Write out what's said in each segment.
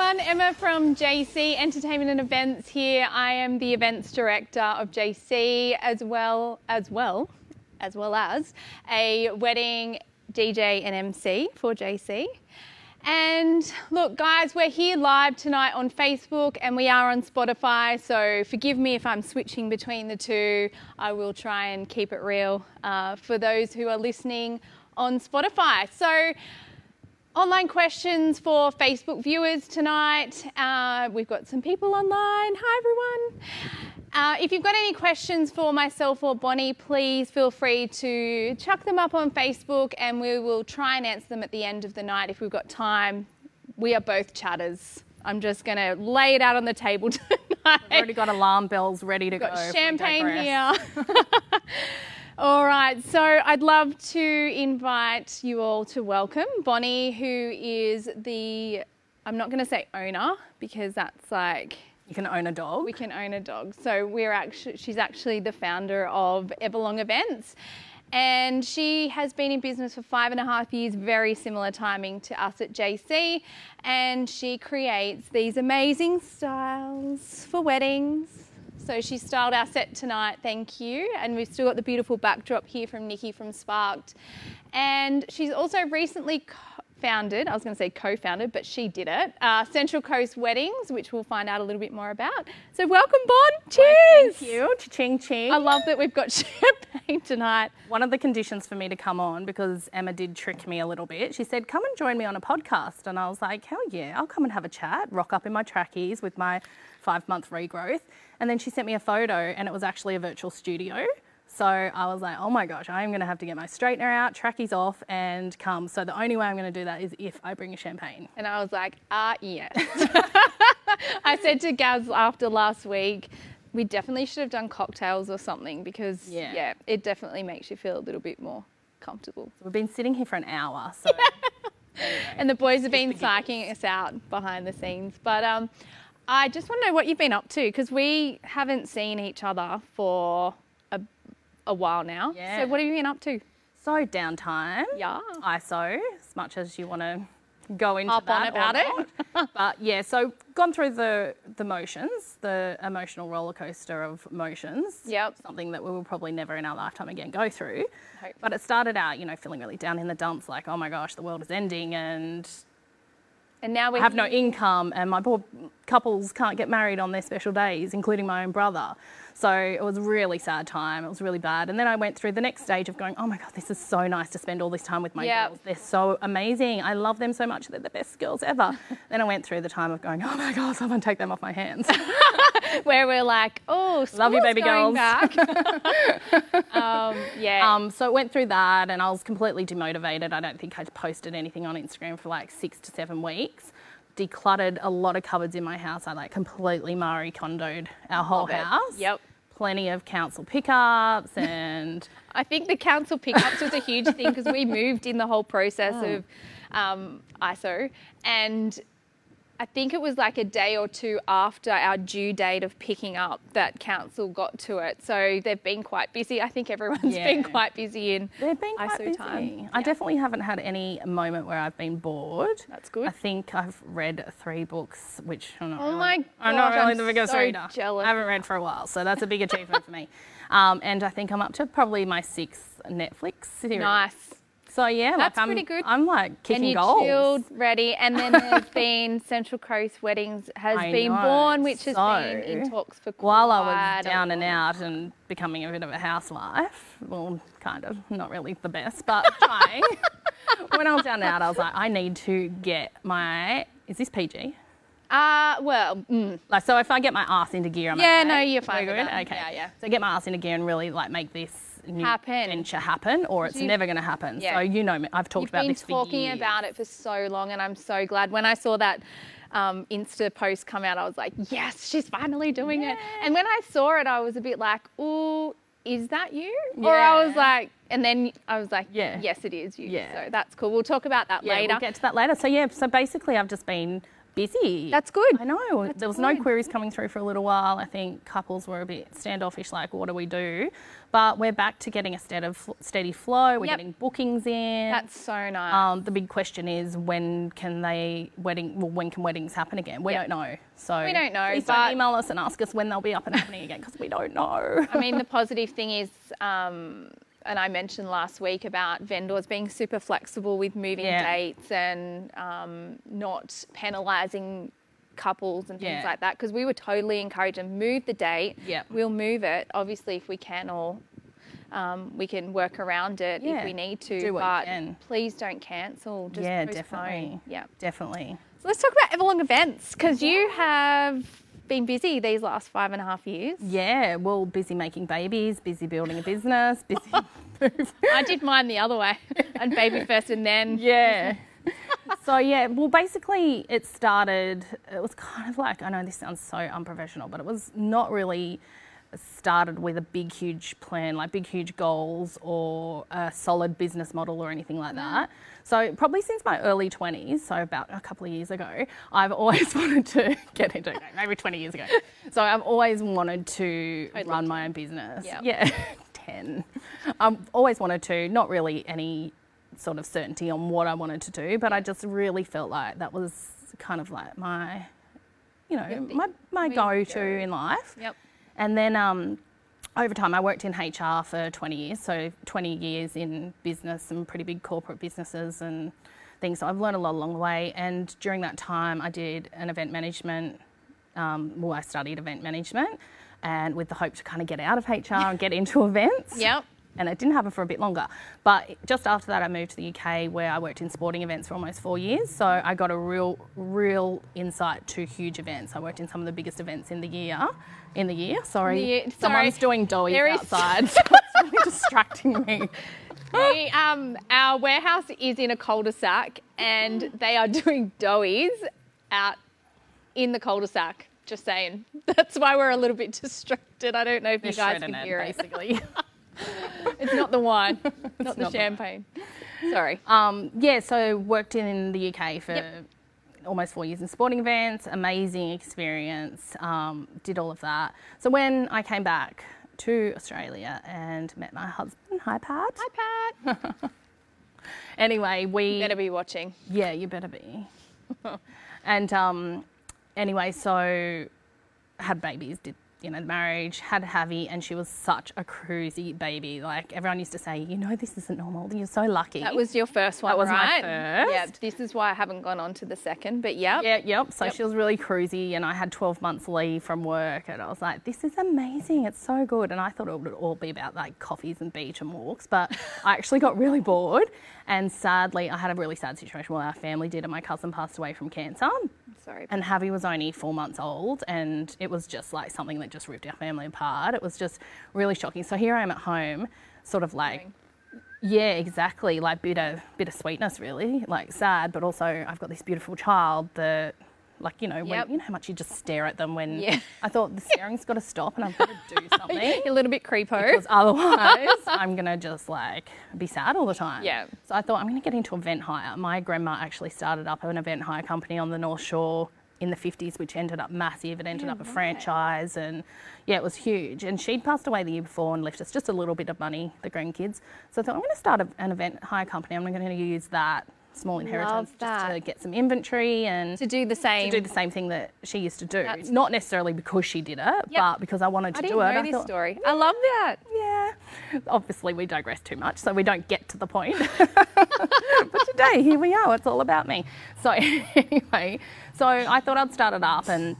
everyone, Emma from JC Entertainment and Events here. I am the events director of JC as well as well as well as a wedding DJ and MC for JC. And look, guys, we're here live tonight on Facebook and we are on Spotify. So forgive me if I'm switching between the two. I will try and keep it real uh, for those who are listening on Spotify. So, online questions for Facebook viewers tonight. Uh, we've got some people online. Hi, everyone. Uh, if you've got any questions for myself or Bonnie, please feel free to chuck them up on Facebook and we will try and answer them at the end of the night if we've got time. We are both chatters. I'm just going to lay it out on the table tonight. I've already got alarm bells ready to got go. champagne here. all right, so I'd love to invite you all to welcome Bonnie, who is the, I'm not going to say owner because that's like, You can own a dog. we can own a dog. So we're actually, she's actually the founder of Everlong Events. And she has been in business for five and a half years, very similar timing to us at JC. And she creates these amazing styles for weddings. So she styled our set tonight, thank you. And we've still got the beautiful backdrop here from Nikki from Sparked. And she's also recently founded, I was going to say co founded, but she did it, uh, Central Coast Weddings, which we'll find out a little bit more about. So welcome, Bon. Cheers. Thank you. Ching ching. I love that we've got champagne tonight. One of the conditions for me to come on, because Emma did trick me a little bit, she said, Come and join me on a podcast. And I was like, Hell yeah, I'll come and have a chat, rock up in my trackies with my five month regrowth. And then she sent me a photo, and it was actually a virtual studio. So I was like, oh my gosh, I'm going to have to get my straightener out, trackies off, and come. So the only way I'm going to do that is if I bring a champagne. And I was like, ah, yes. I said to Gaz after last week, we definitely should have done cocktails or something because, Yeah. yeah, it definitely makes you feel a little bit more comfortable. We've been sitting here for an hour, so And the boys have been psyching us out behind the scenes. But um, I just want to know what you've been up to because we haven't seen each other for a, while now. Yeah. So what have you been up to? so downtime. Yeah. ISO, as much as you want to go into on that or about it. but yeah, so gone through the the motions, the emotional roller coaster of emotions. Yep. Something that we will probably never in our lifetime again go through. Hope But it started out, you know, feeling really down in the dumps, like, oh my gosh, the world is ending and And now we have no income and my poor couples can't get married on their special days, including my own brother. So it was a really sad time. It was really bad. And then I went through the next stage of going, oh my God, this is so nice to spend all this time with my Yep. girls. They're so amazing. I love them so much. They're the best girls ever. then I went through the time of going, oh my God, someone take them off my hands. where we're like, oh, Love you, baby going girls. Back. um, yeah. Um, so it went through that and I was completely demotivated. I don't think I posted anything on Instagram for like six to seven weeks. Decluttered a lot of cupboards in my house. I like completely Marie Kondoed our whole Love it. house. Yep. Plenty of council pickups and I think the council pickups was a huge thing because we moved in the whole process Oh. of um, ISO, and I think it was like a day or two after our due date of picking up that council got to it. So they've been quite busy. I think everyone's been quite busy in they've been quite ISO busy. time. I definitely haven't had any moment where I've been bored. That's good. I think I've read three books, which I'm not Oh really, my I'm not really I'm the biggest so reader. jealous. I haven't read for a while, so that's a big achievement for me. Um, and I think I'm up to probably my sixth Netflix series. nice. So yeah, That's like I'm, pretty good. I'm like And kicking you goals. chilled, ready, and then there's been Central Coast Weddings has I been know. born, which has been in talks for quite. While I was down and out and becoming a bit of a housewife, well, kind of, not really the best, but trying. when I was down and out, I was like, I need to get my. Is this PG? Uh, well, mm, Like, so if I get my ass into gear, I'm Yeah, okay? no, you're fine good? Okay. Yeah, yeah. So get my ass into gear and really like make this new Happen. venture happen, or it's never going to happen. Yeah. So you know, me, I've talked about this for you've about been this for talking years. about it for so long, and I'm so glad. When I saw that um, Insta post come out, I was like, yes, she's finally doing it. And when I saw it, I was a bit like, oh, is that you? Or I was like, and then I was like, Yeah. yes, it is you. Yeah. So that's cool. We'll talk about that Yeah, later. we'll get to that later. So yeah, so basically I've just been busy. That's good. I know. That's there was no queries coming through for a little while. I think couples were a bit standoffish, like, what do we do? But we're back to getting a steady, steady flow. We're Yep. getting bookings in. That's so nice. Um, the big question is when can they wedding? Well, when can weddings happen again? We Yep. don't know. So We don't know, Please but- don't email us and ask us when they'll be up and happening again because we don't know. I mean, the positive thing is, um, and I mentioned last week about vendors being super flexible with moving Yeah. dates and um, not penalising couples and things Yeah. like that because we would totally encourage them move the date. Yep. We'll move it, obviously, if we can, or um, we can work around it Yeah. if we need to. Do but please don't cancel. Just yeah, postpone. definitely. Yeah. definitely. So let's talk about Everlong events because you have been busy these last five and a half years. Yeah, well, busy making babies, busy building a business, busy. I did mine the other way. and baby first and then yeah. so yeah, well, basically, it started. It was kind of like I know this sounds so unprofessional, but it was not really started with a big, huge plan, like big, huge goals or a solid business model or anything like that. So probably since my early 20s, so about a couple of years ago, I've always wanted to get into it, maybe 20 years ago. So I've always wanted to Totally run my own business. Yep. Yeah, 10. I've always wanted to, not really any sort of certainty on what I wanted to do, but I just really felt like that was kind of like my, you know, my, my go-to go. in life. Yep. And then um, over time, I worked in HR for 20 years, so 20 years in business, some pretty big corporate businesses and things. So I've learned a lot along the way. And during that time, I did an event management. Um, well, I studied event management, and with the hope to kind of get out of HR and get into events. Yep. And it didn't happen for a bit longer. But just after that, I moved to the UK where I worked in sporting events for almost four years. So I got a real, real insight to huge events. I worked in some of the biggest events in the year. In the year, sorry. The year- Someone's sorry. doing doughies There is- outside. so it's really distracting me. We, um, our warehouse is in a cul-de-sac and they are doing doughies out in the cul-de-sac. Just saying. That's why we're a little bit distracted. I don't know if They're you guys can hear it. basically. It's not the wine, not the not the champagne. Sorry. Um, yeah, so worked in the UK for Yep. almost four years in sporting events, amazing experience, um, did all of that. So when I came back to Australia and met my husband, hi Pat. Hi, Pat. Anyway, we You Better be watching. yeah, you better be. and um, anyway, so had babies, did you know marriage, had Javi, and she was such a cruisy baby. Like everyone used to say, you know, this isn't normal. You're so lucky. That was your first one, That was my first. Yeah. This is why I haven't gone on to the second, but yeah. Yeah, yep. So Yep. she was really cruisy, and I had 12 months leave from work, and I was like, "This is amazing! It's so good." And I thought it would all be about like coffees and beach and walks, but I actually got really bored. And sadly, I had a really sad situation. Well, our family did, and my cousin passed away from cancer. Sorry. And Javi was only four months old, and it was just like something that just ripped our family apart. It was just really shocking. So here I am at home, sort of like. Yeah, exactly. Like bit of bit of sweetness, really. Like sad, but also I've got this beautiful child that, like you know, Yep. when, you know how much you just stare at them when. Yeah. I thought the staring's got to stop, and I've got to do something a little bit creepo. because otherwise I'm gonna just like be sad all the time. Yeah. So I thought I'm gonna get into event hire. My grandma actually started up an event hire company on the North Shore in the 50s, which ended up massive. It ended Yeah, up a mm, right. franchise, and yeah, it was huge. And she'd passed away the year before and left us just a little bit of money, the grandkids. So I thought I'm gonna start a, an event hire company. I'm gonna use that small inheritance just to get some inventory and to do the same. to do the same thing that she used to do. That's- Not necessarily because she did it, Yep. but because I wanted to I do didn't it. know I this thought, story. I love that. yeah. Obviously, we digress too much, so we don't get to the point. but today, here we are. It's all about me. So, anyway, so I thought I'd start it up and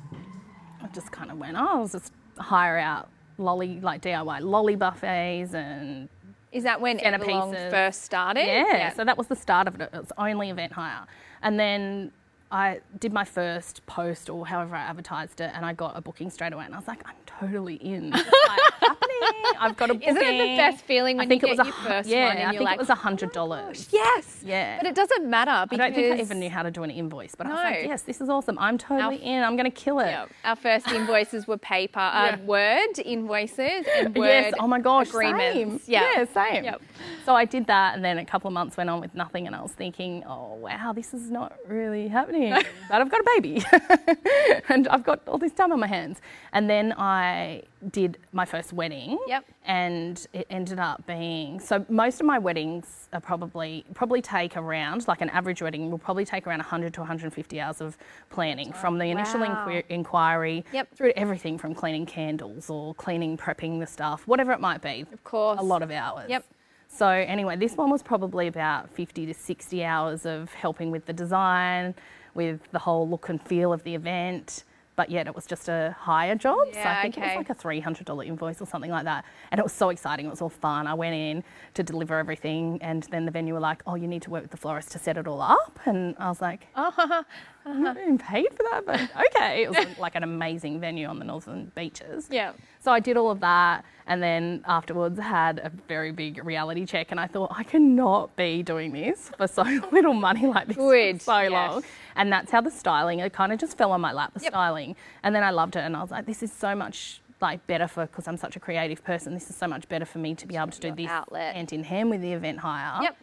I just kind of went, oh, I'll just hire out lolly, like DIY lolly buffets and Is that when Everlong first started? yeah, so that was the start of it. It was only event hire. And then I did my first post or however I advertised it and I got a booking straight away and I was like, I'm totally in. Like happening. I've got a booking. Isn't it the best feeling when I think you it get was your a, first yeah, one and I think like, it was a hundred dollars. Yes. Yeah. But it doesn't matter I because don't think I even knew how to do an invoice, but I was like, yes, this is awesome. I'm totally in. I'm going to kill it. Yeah, our first invoices were paper, uh, Yeah. Word invoices and Word yes. Oh my gosh. agreements. Same. Yeah. Yeah. Same. Yep. So I did that, and then a couple of months went on with nothing, and I was thinking, oh wow, this is not really happening. But I've got a baby, and I've got all this time on my hands. And then I did my first wedding. Yep. And it ended up being so. Most of my weddings are probably probably take around like an average wedding will probably take around 100 to 150 hours of planning from the initial Wow. inqui- inquiry Yep. through to everything from cleaning candles or cleaning, prepping the stuff, whatever it might be. Of course. A lot of hours. Yep. So anyway, this one was probably about 50 to 60 hours of helping with the design, with the whole look and feel of the event. But yet it was just a higher job. so Yeah, I think it was like a $300 invoice or something like that. And it was so exciting. It was all fun. I went in to deliver everything. And then the venue were like, oh, you need to work with the florist to set it all up. And I was like, Uh-huh. I'm not being paid for that, but okay. It was like an amazing venue on the northern beaches. Yeah. So I did all of that, and then afterwards had a very big reality check, and I thought I cannot be doing this for so little money like this for so yes. long. And that's how the styling it kind of just fell on my lap, the Yep. styling, and then I loved it, and I was like, this is so much like better for because I'm such a creative person. This is so much better for me to be able to do this outlet. hand in hand with the event hire. Yep.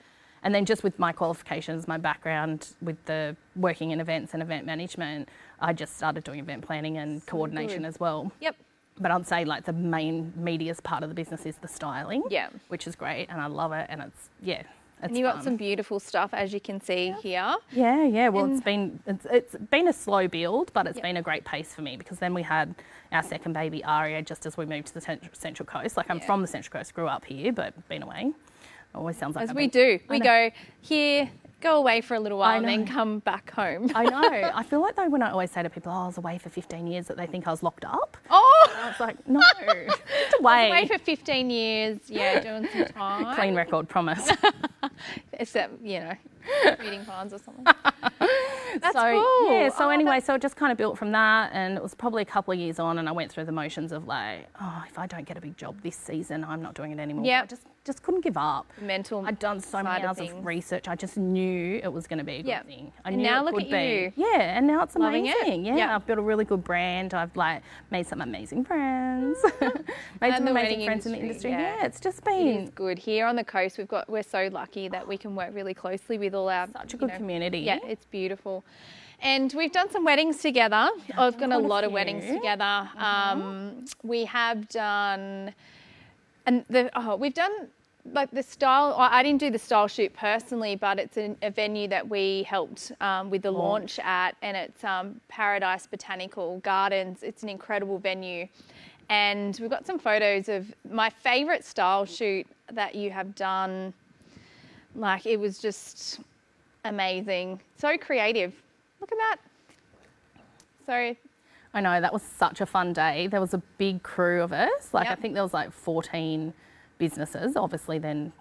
And then just with my qualifications, my background with the working in events and event management, I just started doing event planning and coordination good. as well. Yep. But I'd say like the main media's part of the business is the styling. Yeah. Which is great and I love it and it's yeah. And you got some beautiful stuff as you can see here. Yeah, yeah. Well, it's been it's, it's been a slow build, but it's Yep. been a great pace for me because then we had our second baby Aria just as we moved to the cent- Central Coast. Like I'm Yeah. from the Central Coast, grew up here, but been away. Always sounds like As I've we been- do. We go here, go away for a little while, and then come back home. I know. I feel like though when I always say to people, "Oh, I was away for 15 years," that they think I was locked up. oh! I was like, no, just away. Away for 15 years, yeah, doing some time. Clean record, promise. Except, you know, reading plans or something. That's so cool. yeah. So Oh, anyway, so it just kind of built from that, and it was probably a couple of years on, and I went through the motions of like, oh, if I don't get a big job this season, I'm not doing it anymore. Yep. I just just couldn't give up. Mental I'd done so many side of hours of, research. I just knew it was going to be a good Yep. thing. I And knew now it look would at be. you. Yeah, and now it's Loving it. amazing. Yeah, Yep. I've built a really good brand. I've like made some amazing friends. made And some amazing friends in the industry. industry, yeah. Yeah, it's just been is good. Here on the coast, we've got, we're so lucky that we can work really closely with all our. Such a good know, community. Yeah, it's beautiful. And we've done some weddings together. I've done a lot of weddings few. together. Um, we have done, and the oh, we've done like the style. I didn't do the style shoot personally, but it's an, a venue that we helped um, with the launch at, and it's um, Paradise Botanical Gardens. It's an incredible venue, and we've got some photos of my favourite style shoot that you have done. Like it was just amazing, so creative. Look at that. So I know that was such a fun day. There was a big crew of us. Like Yep. I think there was like 14 businesses. Obviously, then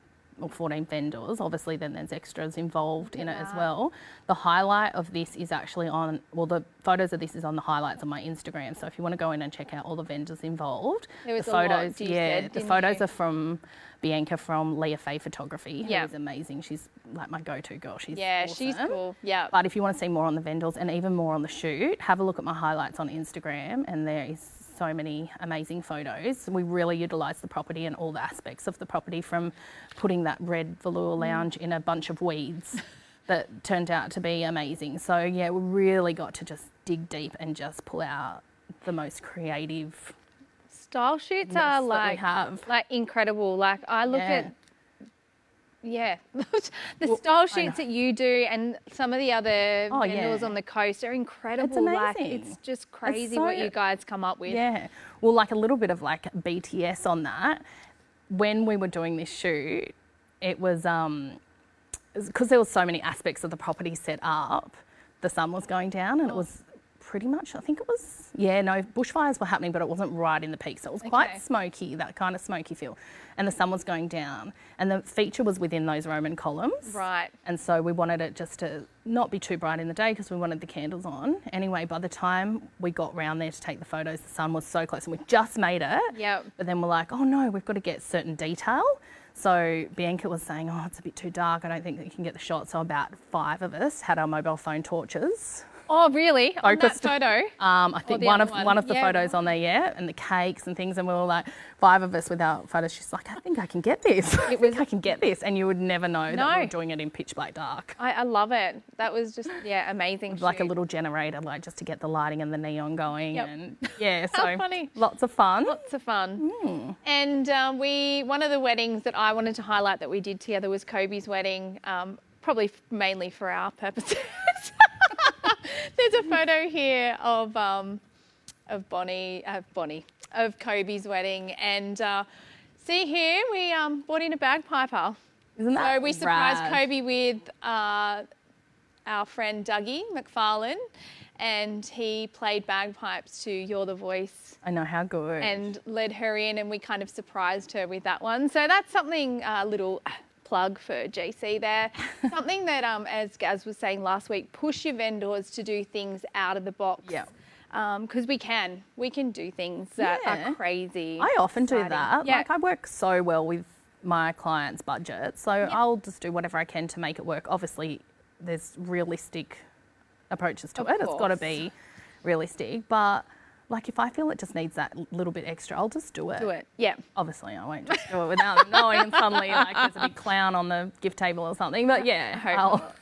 or 14 vendors. Obviously, then there's extras involved in it as well. The highlight of this is actually on. Well, the photos of this is on the highlights on my Instagram. So if you want to go in and check out all the vendors involved, There was the a lot, photos. you yeah, said, the photos you? are from Bianca from Leah Faye Photography. Yeah. is amazing. She's like my go-to girl. She's yeah, she's cool. Yeah. But if you want to see more on the vendors and even more on the shoot, have a look at my highlights on Instagram, and there is so many amazing photos. We really utilised the property and all the aspects of the property, from putting that red velour mm. lounge in a bunch of weeds that turned out to be amazing. So yeah, we really got to just dig deep and just pull out the most creative. Style shoots mess are like have. like incredible. Like I look Yeah. at yeah, the Well, style I shoots that you do and some of the other Oh, vendors yeah. on the coast are incredible. Like amazing. it's just crazy so- what you guys come up with. Yeah. Well, like a little bit of like BTS on that. When we were doing this shoot, it was um because there were so many aspects of the property set up. The sun was going down, and it was pretty much, I think it was, yeah, no, bushfires were happening, but it wasn't right in the peak. So it was Okay. quite smoky, that kind of smoky feel. And the sun was going down. And the feature was within those Roman columns. Right. And so we wanted it just to not be too bright in the day because we wanted the candles on. Anyway, by the time we got round there to take the photos, the sun was so close and we just made it. Yep. But then we're like, oh no, we've got to get certain detail. So Bianca was saying, oh, it's a bit too dark. I don't think that you can get the shot. So about five of us had our mobile phone torches. Oh, really? On that photo? Um, I think one of one. one of the Yeah. photos on there, yeah, and the cakes and things, and we were like five of us without photos. She's like, I think I can get this. I It was- I can get this, and you would never know that we No. were doing it in pitch black dark. I, I love it. That was just, yeah, amazing. like a little generator, like just to get the lighting and the neon going, Yep. and yeah, so funny. lots of fun. Lots of fun. Hmm. And um, we, one of the weddings that I wanted to highlight that we did together was Kobe's wedding, um, probably mainly for our purposes. There's a photo here of um, of Bonnie, uh, Bonnie, of Kobe's wedding, and uh, see here we um, brought in a bagpiper. Isn't that So we surprised rad? Kobe with uh, our friend Dougie McFarlane, and he played bagpipes to "You're the Voice." I know how good. and led her in, and we kind of surprised her with that one. So that's something, a little plug for JC there. something that, um, as Gaz was saying last week, push your vendors to do things out of the box. Yeah. Because we can, we can do things that Yeah. are crazy. I often do that. Yeah. Like I work so well with my clients' budget, so I'll just do whatever I can to make it work. Obviously, there's realistic approaches to Of it. It's got to be realistic, but like if I feel it just needs that little bit extra, I'll just do it. do it. Yeah. Obviously, I won't just do it without them knowing, and suddenly like there's a big clown on the gift table or something. But yeah, I'll,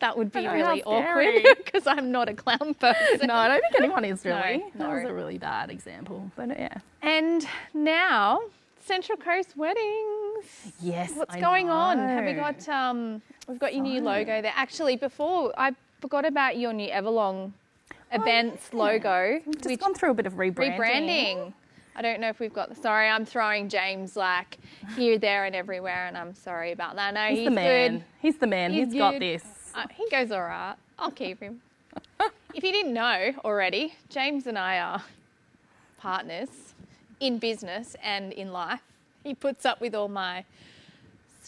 That would be really awkward because I'm not a clown person. no, I don't think anyone is No, really. That was a really bad example, but yeah. And now, Central Coast Weddings. Yes. What's I going on? Have we got um we've got your new logo there. Actually, before I forgot about your new Everlong events yeah. logo, Just which gone through a bit of rebranding. rebranding. I don't know if we've got. Sorry, I'm throwing James like here, there, and everywhere, and I'm sorry about that. No, He's, he's, the man. good. He's the man. He's he's got this. Uh, he goes all right. I'll keep him. if you didn't know already, James and I are partners in business and in life. He puts up with all my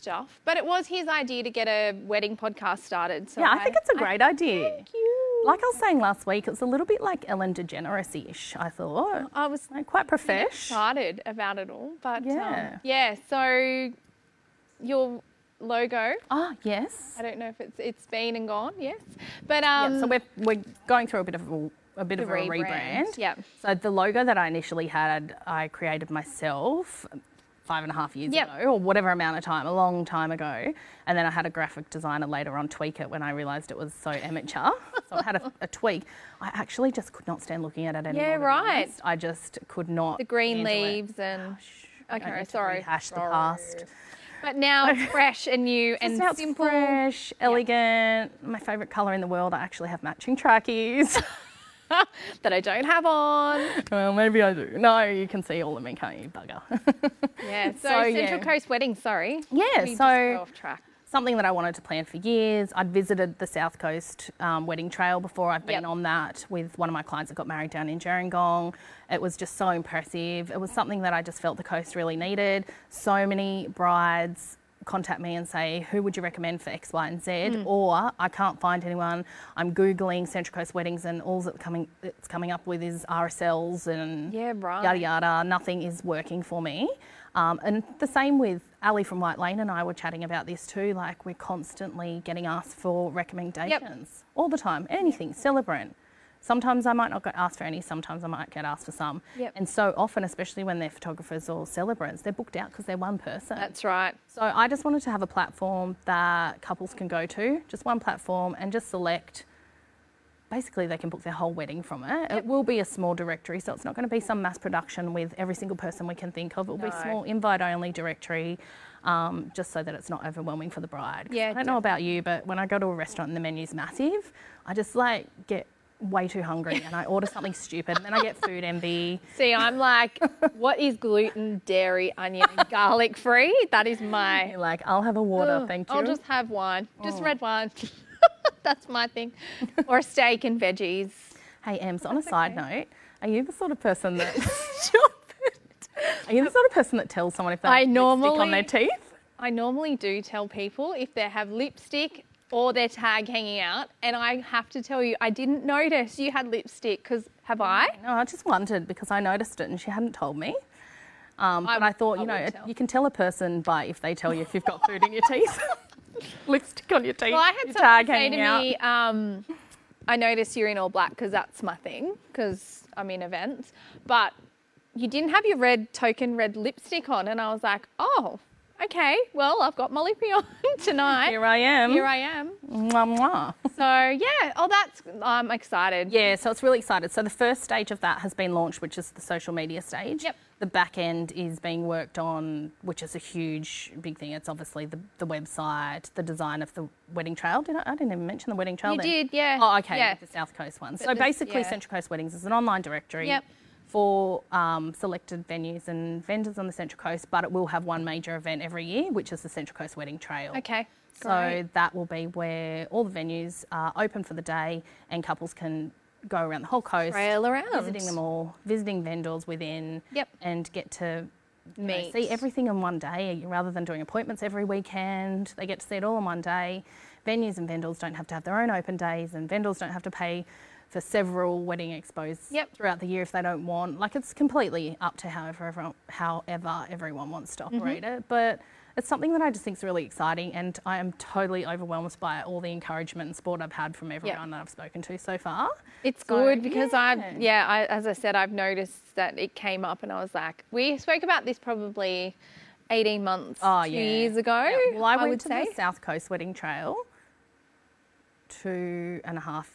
stuff, but it was his idea to get a wedding podcast started. So Yeah, I think it's a great idea. Thank you. Like I was saying last week, it's a little bit like Ellen DeGeneres-ish, I thought. I was Like quite profesh. excited about it all, but Yeah. um, yeah. So your logo, Ah, yes. I don't know if it's it's been and gone. Yes, but Yeah, um, so we're, we're going through a bit of a, a bit the of a rebrand. Yeah. So the logo that I initially had, I created myself five and a half years Yep. ago, or whatever amount of time, a long time ago. And then I had a graphic designer later on tweak it when I realised it was so amateur. so I had a, a tweak. I actually just could not stand looking at it anymore. Yeah, right. I just could not. the green handle it. leaves and oh, don't okay, sorry, rehash the past. But now it's fresh and new and now simple. fresh, elegant. My favourite colour in the world. I actually have matching trackies. that I don't have on. well, maybe I do. No, you can see all of me, can't you, bugger? Yeah. So, So, Central yeah. Coast wedding. Sorry. Yeah, We so- off track. Something that I wanted to plan for years. I'd visited the South Coast um, wedding trail before. I've been Yep. on that with one of my clients that got married down in Gerringong. It was just so impressive. It was something that I just felt the coast really needed. So many brides contact me and say, who would you recommend for X, Y, and Z? Hmm. Or I can't find anyone. I'm Googling Central Coast weddings and all that coming, it's coming up with is RSLs and Yeah, right. yada yada. Nothing is working for me. Um, and the same with Ali from White Lane and I were chatting about this too. Like we're constantly getting asked for recommendations all the time. Anything, celebrant. Sometimes I might not get asked for any. Sometimes I might get asked for some. Yep. And so often, especially when they're photographers or celebrants, they're booked out because they're one person. That's right. So I just wanted to have a platform that couples can go to, just one platform, and just select. Basically, they can book their whole wedding from it. It will be a small directory, so it's not going to be some mass production with every single person we can think of. It will be small, invite-only directory, um, just so that it's not overwhelming for the bride. Yeah, I don't know about you, but when I go to a restaurant and the menu's massive, I just like get way too hungry and I order something stupid, and then I get food envy. See, I'm like, what is gluten, dairy, onion, and garlic free? That is my. You're like, I'll have a water, thank you. I'll just have wine, just Oh. red wine. That's my thing. or steak and veggies. Hey, Ems, on a side note, are you the sort of person that. are you the sort of person that tells someone if they I have lipstick on their teeth? I normally do tell people if they have lipstick or their tag hanging out, and I have to tell you, I didn't notice you had lipstick because have I? No, I just wondered because I noticed it and she hadn't told me. Um, I- but I thought, I you know, it- you can tell a person by if they tell you if you've got food in your teeth. Lipstick on your teeth. Well, I had your tag say hanging to out. me, um, I noticed you're in all black because that's my thing because I'm in events, but you didn't have your red token red lipstick on, and I was like, oh, okay, well I've got Molly lippy on tonight. Here I am. Here I am. Mwah, mwah. So yeah, oh that's I'm excited. Yeah, so it's really excited. So the first stage of that has been launched, which is the social media stage. Yep. The back end is being worked on, which is a huge, big thing. It's obviously the, the website, the design of the wedding trail. Did I, I didn't even mention the wedding trail You then. did, yeah. Oh, okay, Yeah. the South Coast one. So this- basically, yeah. Central Coast Weddings is an online directory Yep. For um, selected venues and vendors on the Central Coast, but it will have one major event every year, which is the Central Coast Wedding Trail. Okay. So great. that will be where all the venues are open for the day and couples can go around the whole coast, Trail around. visiting them all, visiting vendors within, Yep. and get to you know, see everything in one day rather than doing appointments every weekend. They get to see it all in one day. Venues and vendors don't have to have their own open days, and vendors don't have to pay for several wedding expos Yep. throughout the year if they don't want. Like it's completely up to however everyone, however everyone wants to Mm-hmm. operate it. But it's something that I just think is really exciting, and I am totally overwhelmed by all the encouragement and support I've had from everyone that I've spoken to so far. It's So, good because yeah. I, yeah, I, as I said, I've noticed that it came up, and I was like, we spoke about this probably 18 months, Oh, two yeah. years ago. Yeah. Well, I, went would to say. the South Coast Wedding Trail two and a half,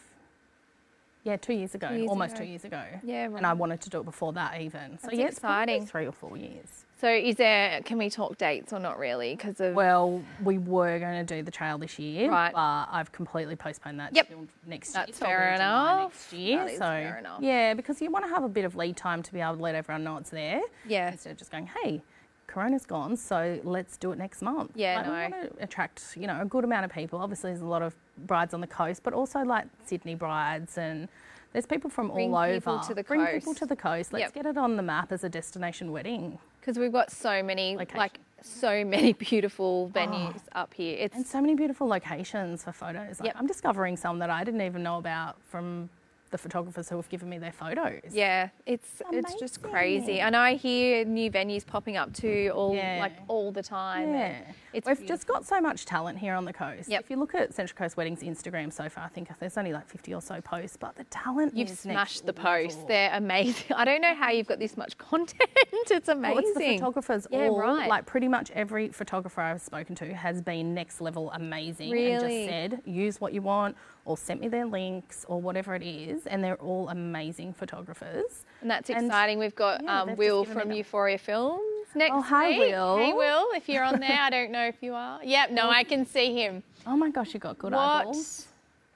yeah, two years ago, years almost ago. two years ago. Yeah, right. And. I wanted to do it before that even. So That's yeah, it's exciting. three or four years. So, is there? Can we talk dates or not really? Because of Well, we were going to do the trail this year, Right. but I've completely postponed that Yep. till next That's year. So fair enough. Next year. That is so fair enough. yeah, because you want to have a bit of lead time to be able to let everyone know it's there. Yeah. Instead of just going, hey. Corona's gone, so let's do it next month. Yeah, like, we no. want to attract, you know, a good amount of people. Obviously, there's a lot of brides on the coast, but also like Sydney brides, and there's people from Bring all people over. to the Bring people to the coast. Let's Yep. get it on the map as a destination wedding. because we've got so many, like so many beautiful venues oh. up here. It's And so many beautiful locations for photos. Like, Yep. I'm discovering some that I didn't even know about from the photographers who have given me their photos. yeah, it's it's just amazing. crazy. And I hear new venues popping up too, all Yeah. like all the time. Yeah. and It's We've just got so much talent here on the coast. Yep. If you look at Central Coast Weddings Instagram so far, I think there's only like 50 or so posts, but the talent You've smashed the posts. They're amazing. I don't know how you've got this much content. It's amazing. Well, it's the photographers Yeah, all, right. like pretty much every photographer I've spoken to has been next level amazing and just said, use what you want or sent me their links or whatever it is. And they're all amazing photographers. And that's And, exciting. We've got yeah, um, Will from. Euphoria Films next Oh, hi, week. Will. Hey, Will, if you're on there, I don't know if you are. Yep, no, I can see him. Oh my gosh, you got good what eyeballs.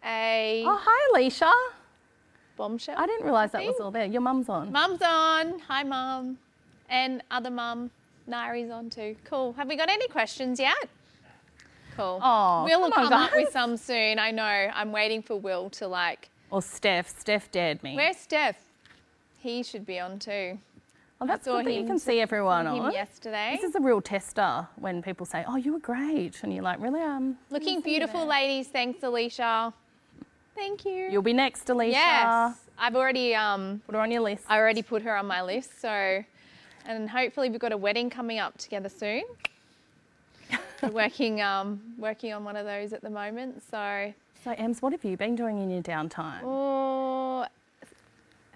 a Oh, hi, Alicia. bombshell. I didn't realise that was all there. Your mum's on. Mum's on. Hi, Mum. And other mum, Nairi's on too. Cool. Have we got any questions yet? Cool. Oh, Will will come come up with some soon. I know. I'm waiting for Will to like. Or Steph. Steph dared me. Where's Steph? He should be on too. Oh, that's good that you can see everyone on. yesterday. This is a real tester when people say, "Oh, you were great," and you're like, "Really? Um, Looking beautiful, ladies. Thanks, Alicia. Thank you. you'll be next, Alicia. yes, I've already um, Put her on your list." I already put her on my list. So, and hopefully we've got a wedding coming up together soon. We're working um, working on one of those at the moment. So, So, Ems, what have you been doing in your downtime? oh,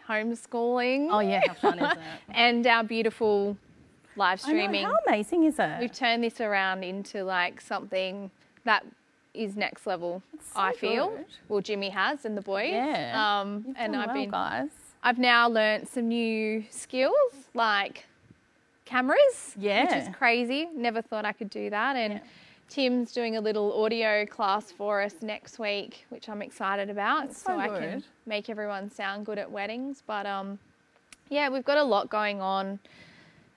homeschooling. Oh yeah, how fun is it? And our beautiful live I know, streaming. how amazing is it? We've turned this around into like something that is next level. so I feel. good. Well, Jimmy has and the boys. Yeah. Um, You've and done I've well, been. guys. I've now learnt some new skills like cameras. Yeah. Which is crazy. Never thought I could do that. And Tim's doing a little audio class for us next week, which I'm excited about. That's so I can make everyone sound good at weddings. But um, yeah, we've got a lot going on,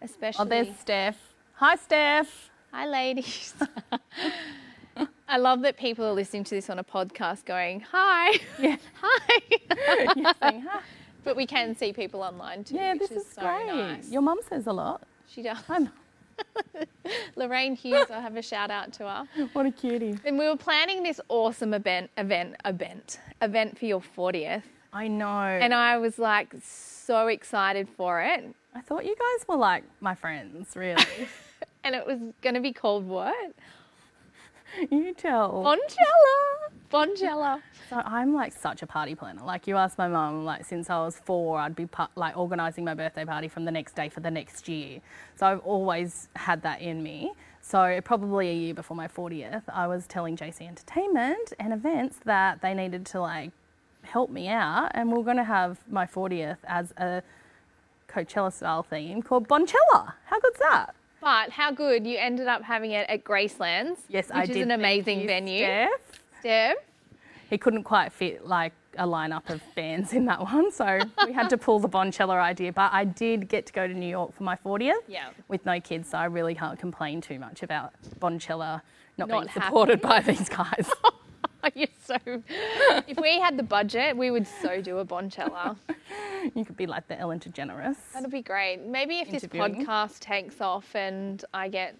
especially. Oh, there's Steph. Hi, Steph. Hi, ladies. I love that people are listening to this on a podcast going, hi. Yeah. Hi. You're saying, but we can see people online too. Yeah, which this is, so great. nice. Your mum says a lot. She does. I know. Lorraine Hughes, I'll have a shout out to her. What a cutie. And we were planning this awesome event, event, event, event for your 40th. I know. And I was like so excited for it. I thought you guys were like my friends, really. And it was going to be called what? you tell. Boncella. Boncella. So I'm like such a party planner. Like you asked my mum, like since I was four, I'd be pa- like organising my birthday party from the next day for the next year. So I've always had that in me. So probably a year before my 40th, I was telling JC Entertainment and events that they needed to like help me out, and we we're going to have my 40th as a Coachella style theme called Boncella. How good's that? But how good you ended up having it at Gracelands. Yes, which I is did. an Thank amazing you, venue. Steph. Steph. he couldn't quite fit like a lineup of bands in that one, so we had to pull the Boncella idea. But I did get to go to New York for my 40th Yeah. with no kids, so I really can't complain too much about Boncella not, Not being supported by these guys. You're so. if we had the budget, we would so do a Boncella. you could be like the Ellen DeGeneres. That'd be great. Maybe if this podcast takes off and I get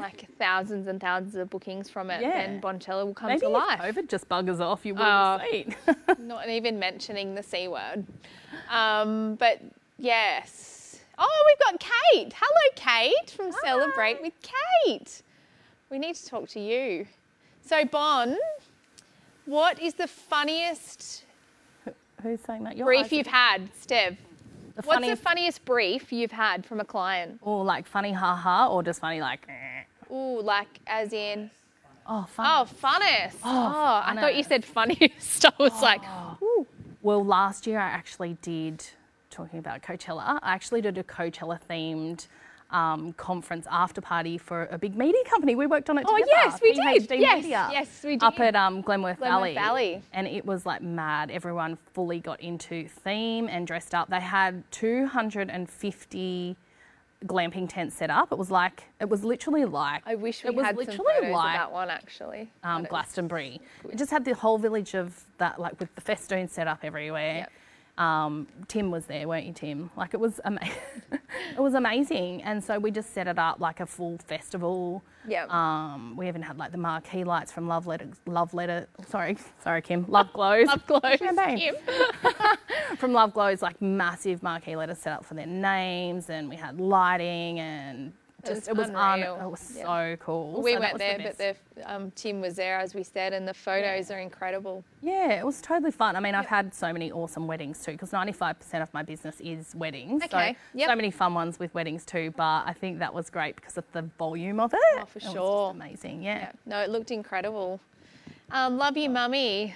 like thousands and thousands of bookings from it, Yeah. then Boncella will come Maybe to if life. COVID just buggers off, you will Oh. see. Not even mentioning the C word. Um, but yes. Oh, we've got Kate. Hello, Kate from Celebrate with Kate. We need to talk to you. So, Bon, what is the funniest Who's saying that? Your brief you've had, Stev? the What's funniest, the funniest brief you've had from a client? or like funny haha, or just funny like, eh. Ooh, like as in, oh, fun. oh, funnest. Oh, I thought you said funniest. I was like, ooh. Well, last year I actually did, talking about Coachella, I actually did a Coachella themed um, conference after party for a big media company. We worked on it Oh, yes, we did. PhD Yes, Media, yes, we did. Up at um, Glenworth, Glenworth Valley. Valley. And it was like mad. Everyone fully got into theme and dressed up. They had 250 glamping tent set up. It was like, it was literally like, I wish we it was had some literally photos like of that one actually. um, Glastonbury. It just had the whole village of that, like with the festoons set up everywhere. Yep. Um, Tim was there, weren't you, Tim? Like it was amazing. it was amazing, and so we just set it up like a full festival. Yep. Um, we even had like the marquee lights from Love Letter, Love Letter. Sorry, sorry, Kim. Love Glows. Up close, Champagne. Kim. from Love Glows, like massive marquee letters set up for their names, and we had lighting and just it was was un- unreal. it was Yeah. so cool. We So went there, the but the um, Tim was there as we said, and the photos are incredible. Yeah, it was totally fun. I mean, I've had so many awesome weddings too, because 95% of my business is weddings. Okay, So, yep. so many fun ones with weddings too, but I think that was great because of the volume of it. Oh, for It sure. amazing, yeah. Yeah. No, it looked incredible. Um, love you, mummy.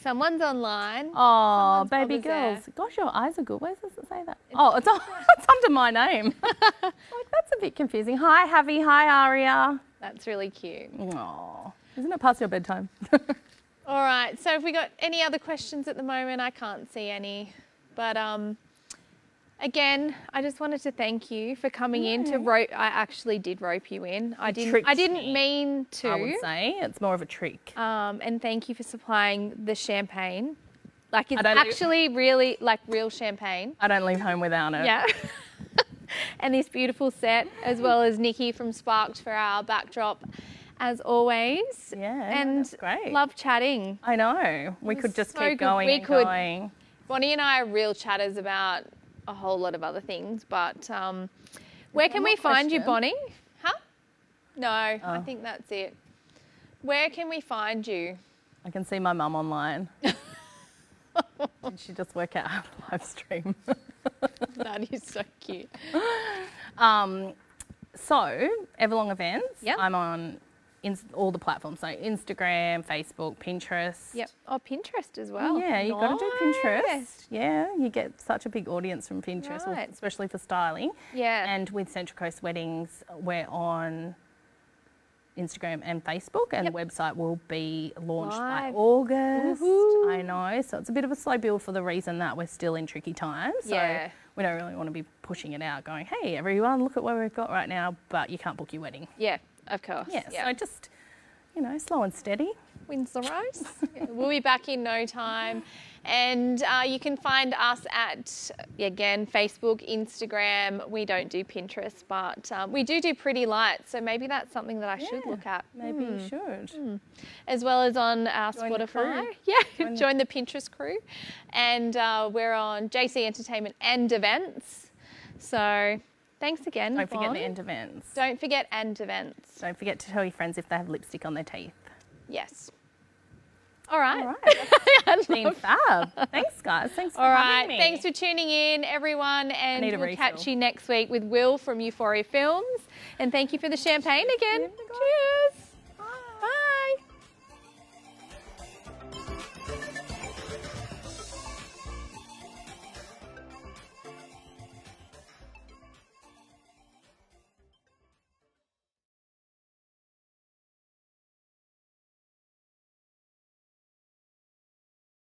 Someone's online. Oh, Someone's baby is there. girls. Gosh, your eyes are good. Where does it say that? Oh, it's, on, it's under my name. like, that's a bit confusing. Hi, Javi. Hi, Aria. That's really cute. Oh, isn't it past your bedtime? All right. So, have we got any other questions at the moment? I can't see any. But um, again, I just wanted to thank you for coming in to rope. I actually did rope you in. I didn't. I didn't me. mean to. I would say it's more of a trick. Um, and thank you for supplying the champagne. Like it's actually really like real champagne. I don't leave home without it. Yeah. and this beautiful set, as well as Nikki from Sparked for our backdrop, as always. Yeah, and great. love chatting. I know. We could just so keep good. going We and could- going. Bonnie and I are real chatters about a whole lot of other things, but um, where can we find you. Bonnie? Huh? No, I Oh. think that's it. Where can we find you? I can see my mum online. Did she just work out live stream? that is so cute. um, so, Everlong Events, Yep. I'm on in, all the platforms. So, Instagram, Facebook, Pinterest. Yep. Oh, Pinterest as well. Yeah, you got to do Pinterest. Yeah, you get such a big audience from Pinterest, Right. especially for styling. Yeah. And with Central Coast Weddings, we're on Instagram and Facebook, and Yep. the website will be launched by Live. August. Woohoo. I know, so it's a bit of a slow build for the reason that we're still in tricky times. So Yeah. we don't really want to be pushing it out, going, "Hey, everyone, look at what we've got right now," but you can't book your wedding. Yeah, of course. Yeah, so just you know, slow and steady. wins the race. we'll be back in no time. And uh, you can find us at, again, Facebook, Instagram. We don't do Pinterest, but um, we do do Pretty Lights. So maybe that's something that I should look at. Maybe you should. As well as on our Join Spotify. Yeah, join the Pinterest crew. And uh, we're on JC Entertainment and Events. So thanks again. Don't forget the end events. Don't forget and events. Don't forget to tell your friends if they have lipstick on their teeth. Yes. All right. All right. Been fab. Thanks, guys. Thanks for All right. me. Thanks for tuning in, everyone. And we'll catch you next week with Will from Euphoria Films. And thank you for the champagne again. Give it a go. Cheers.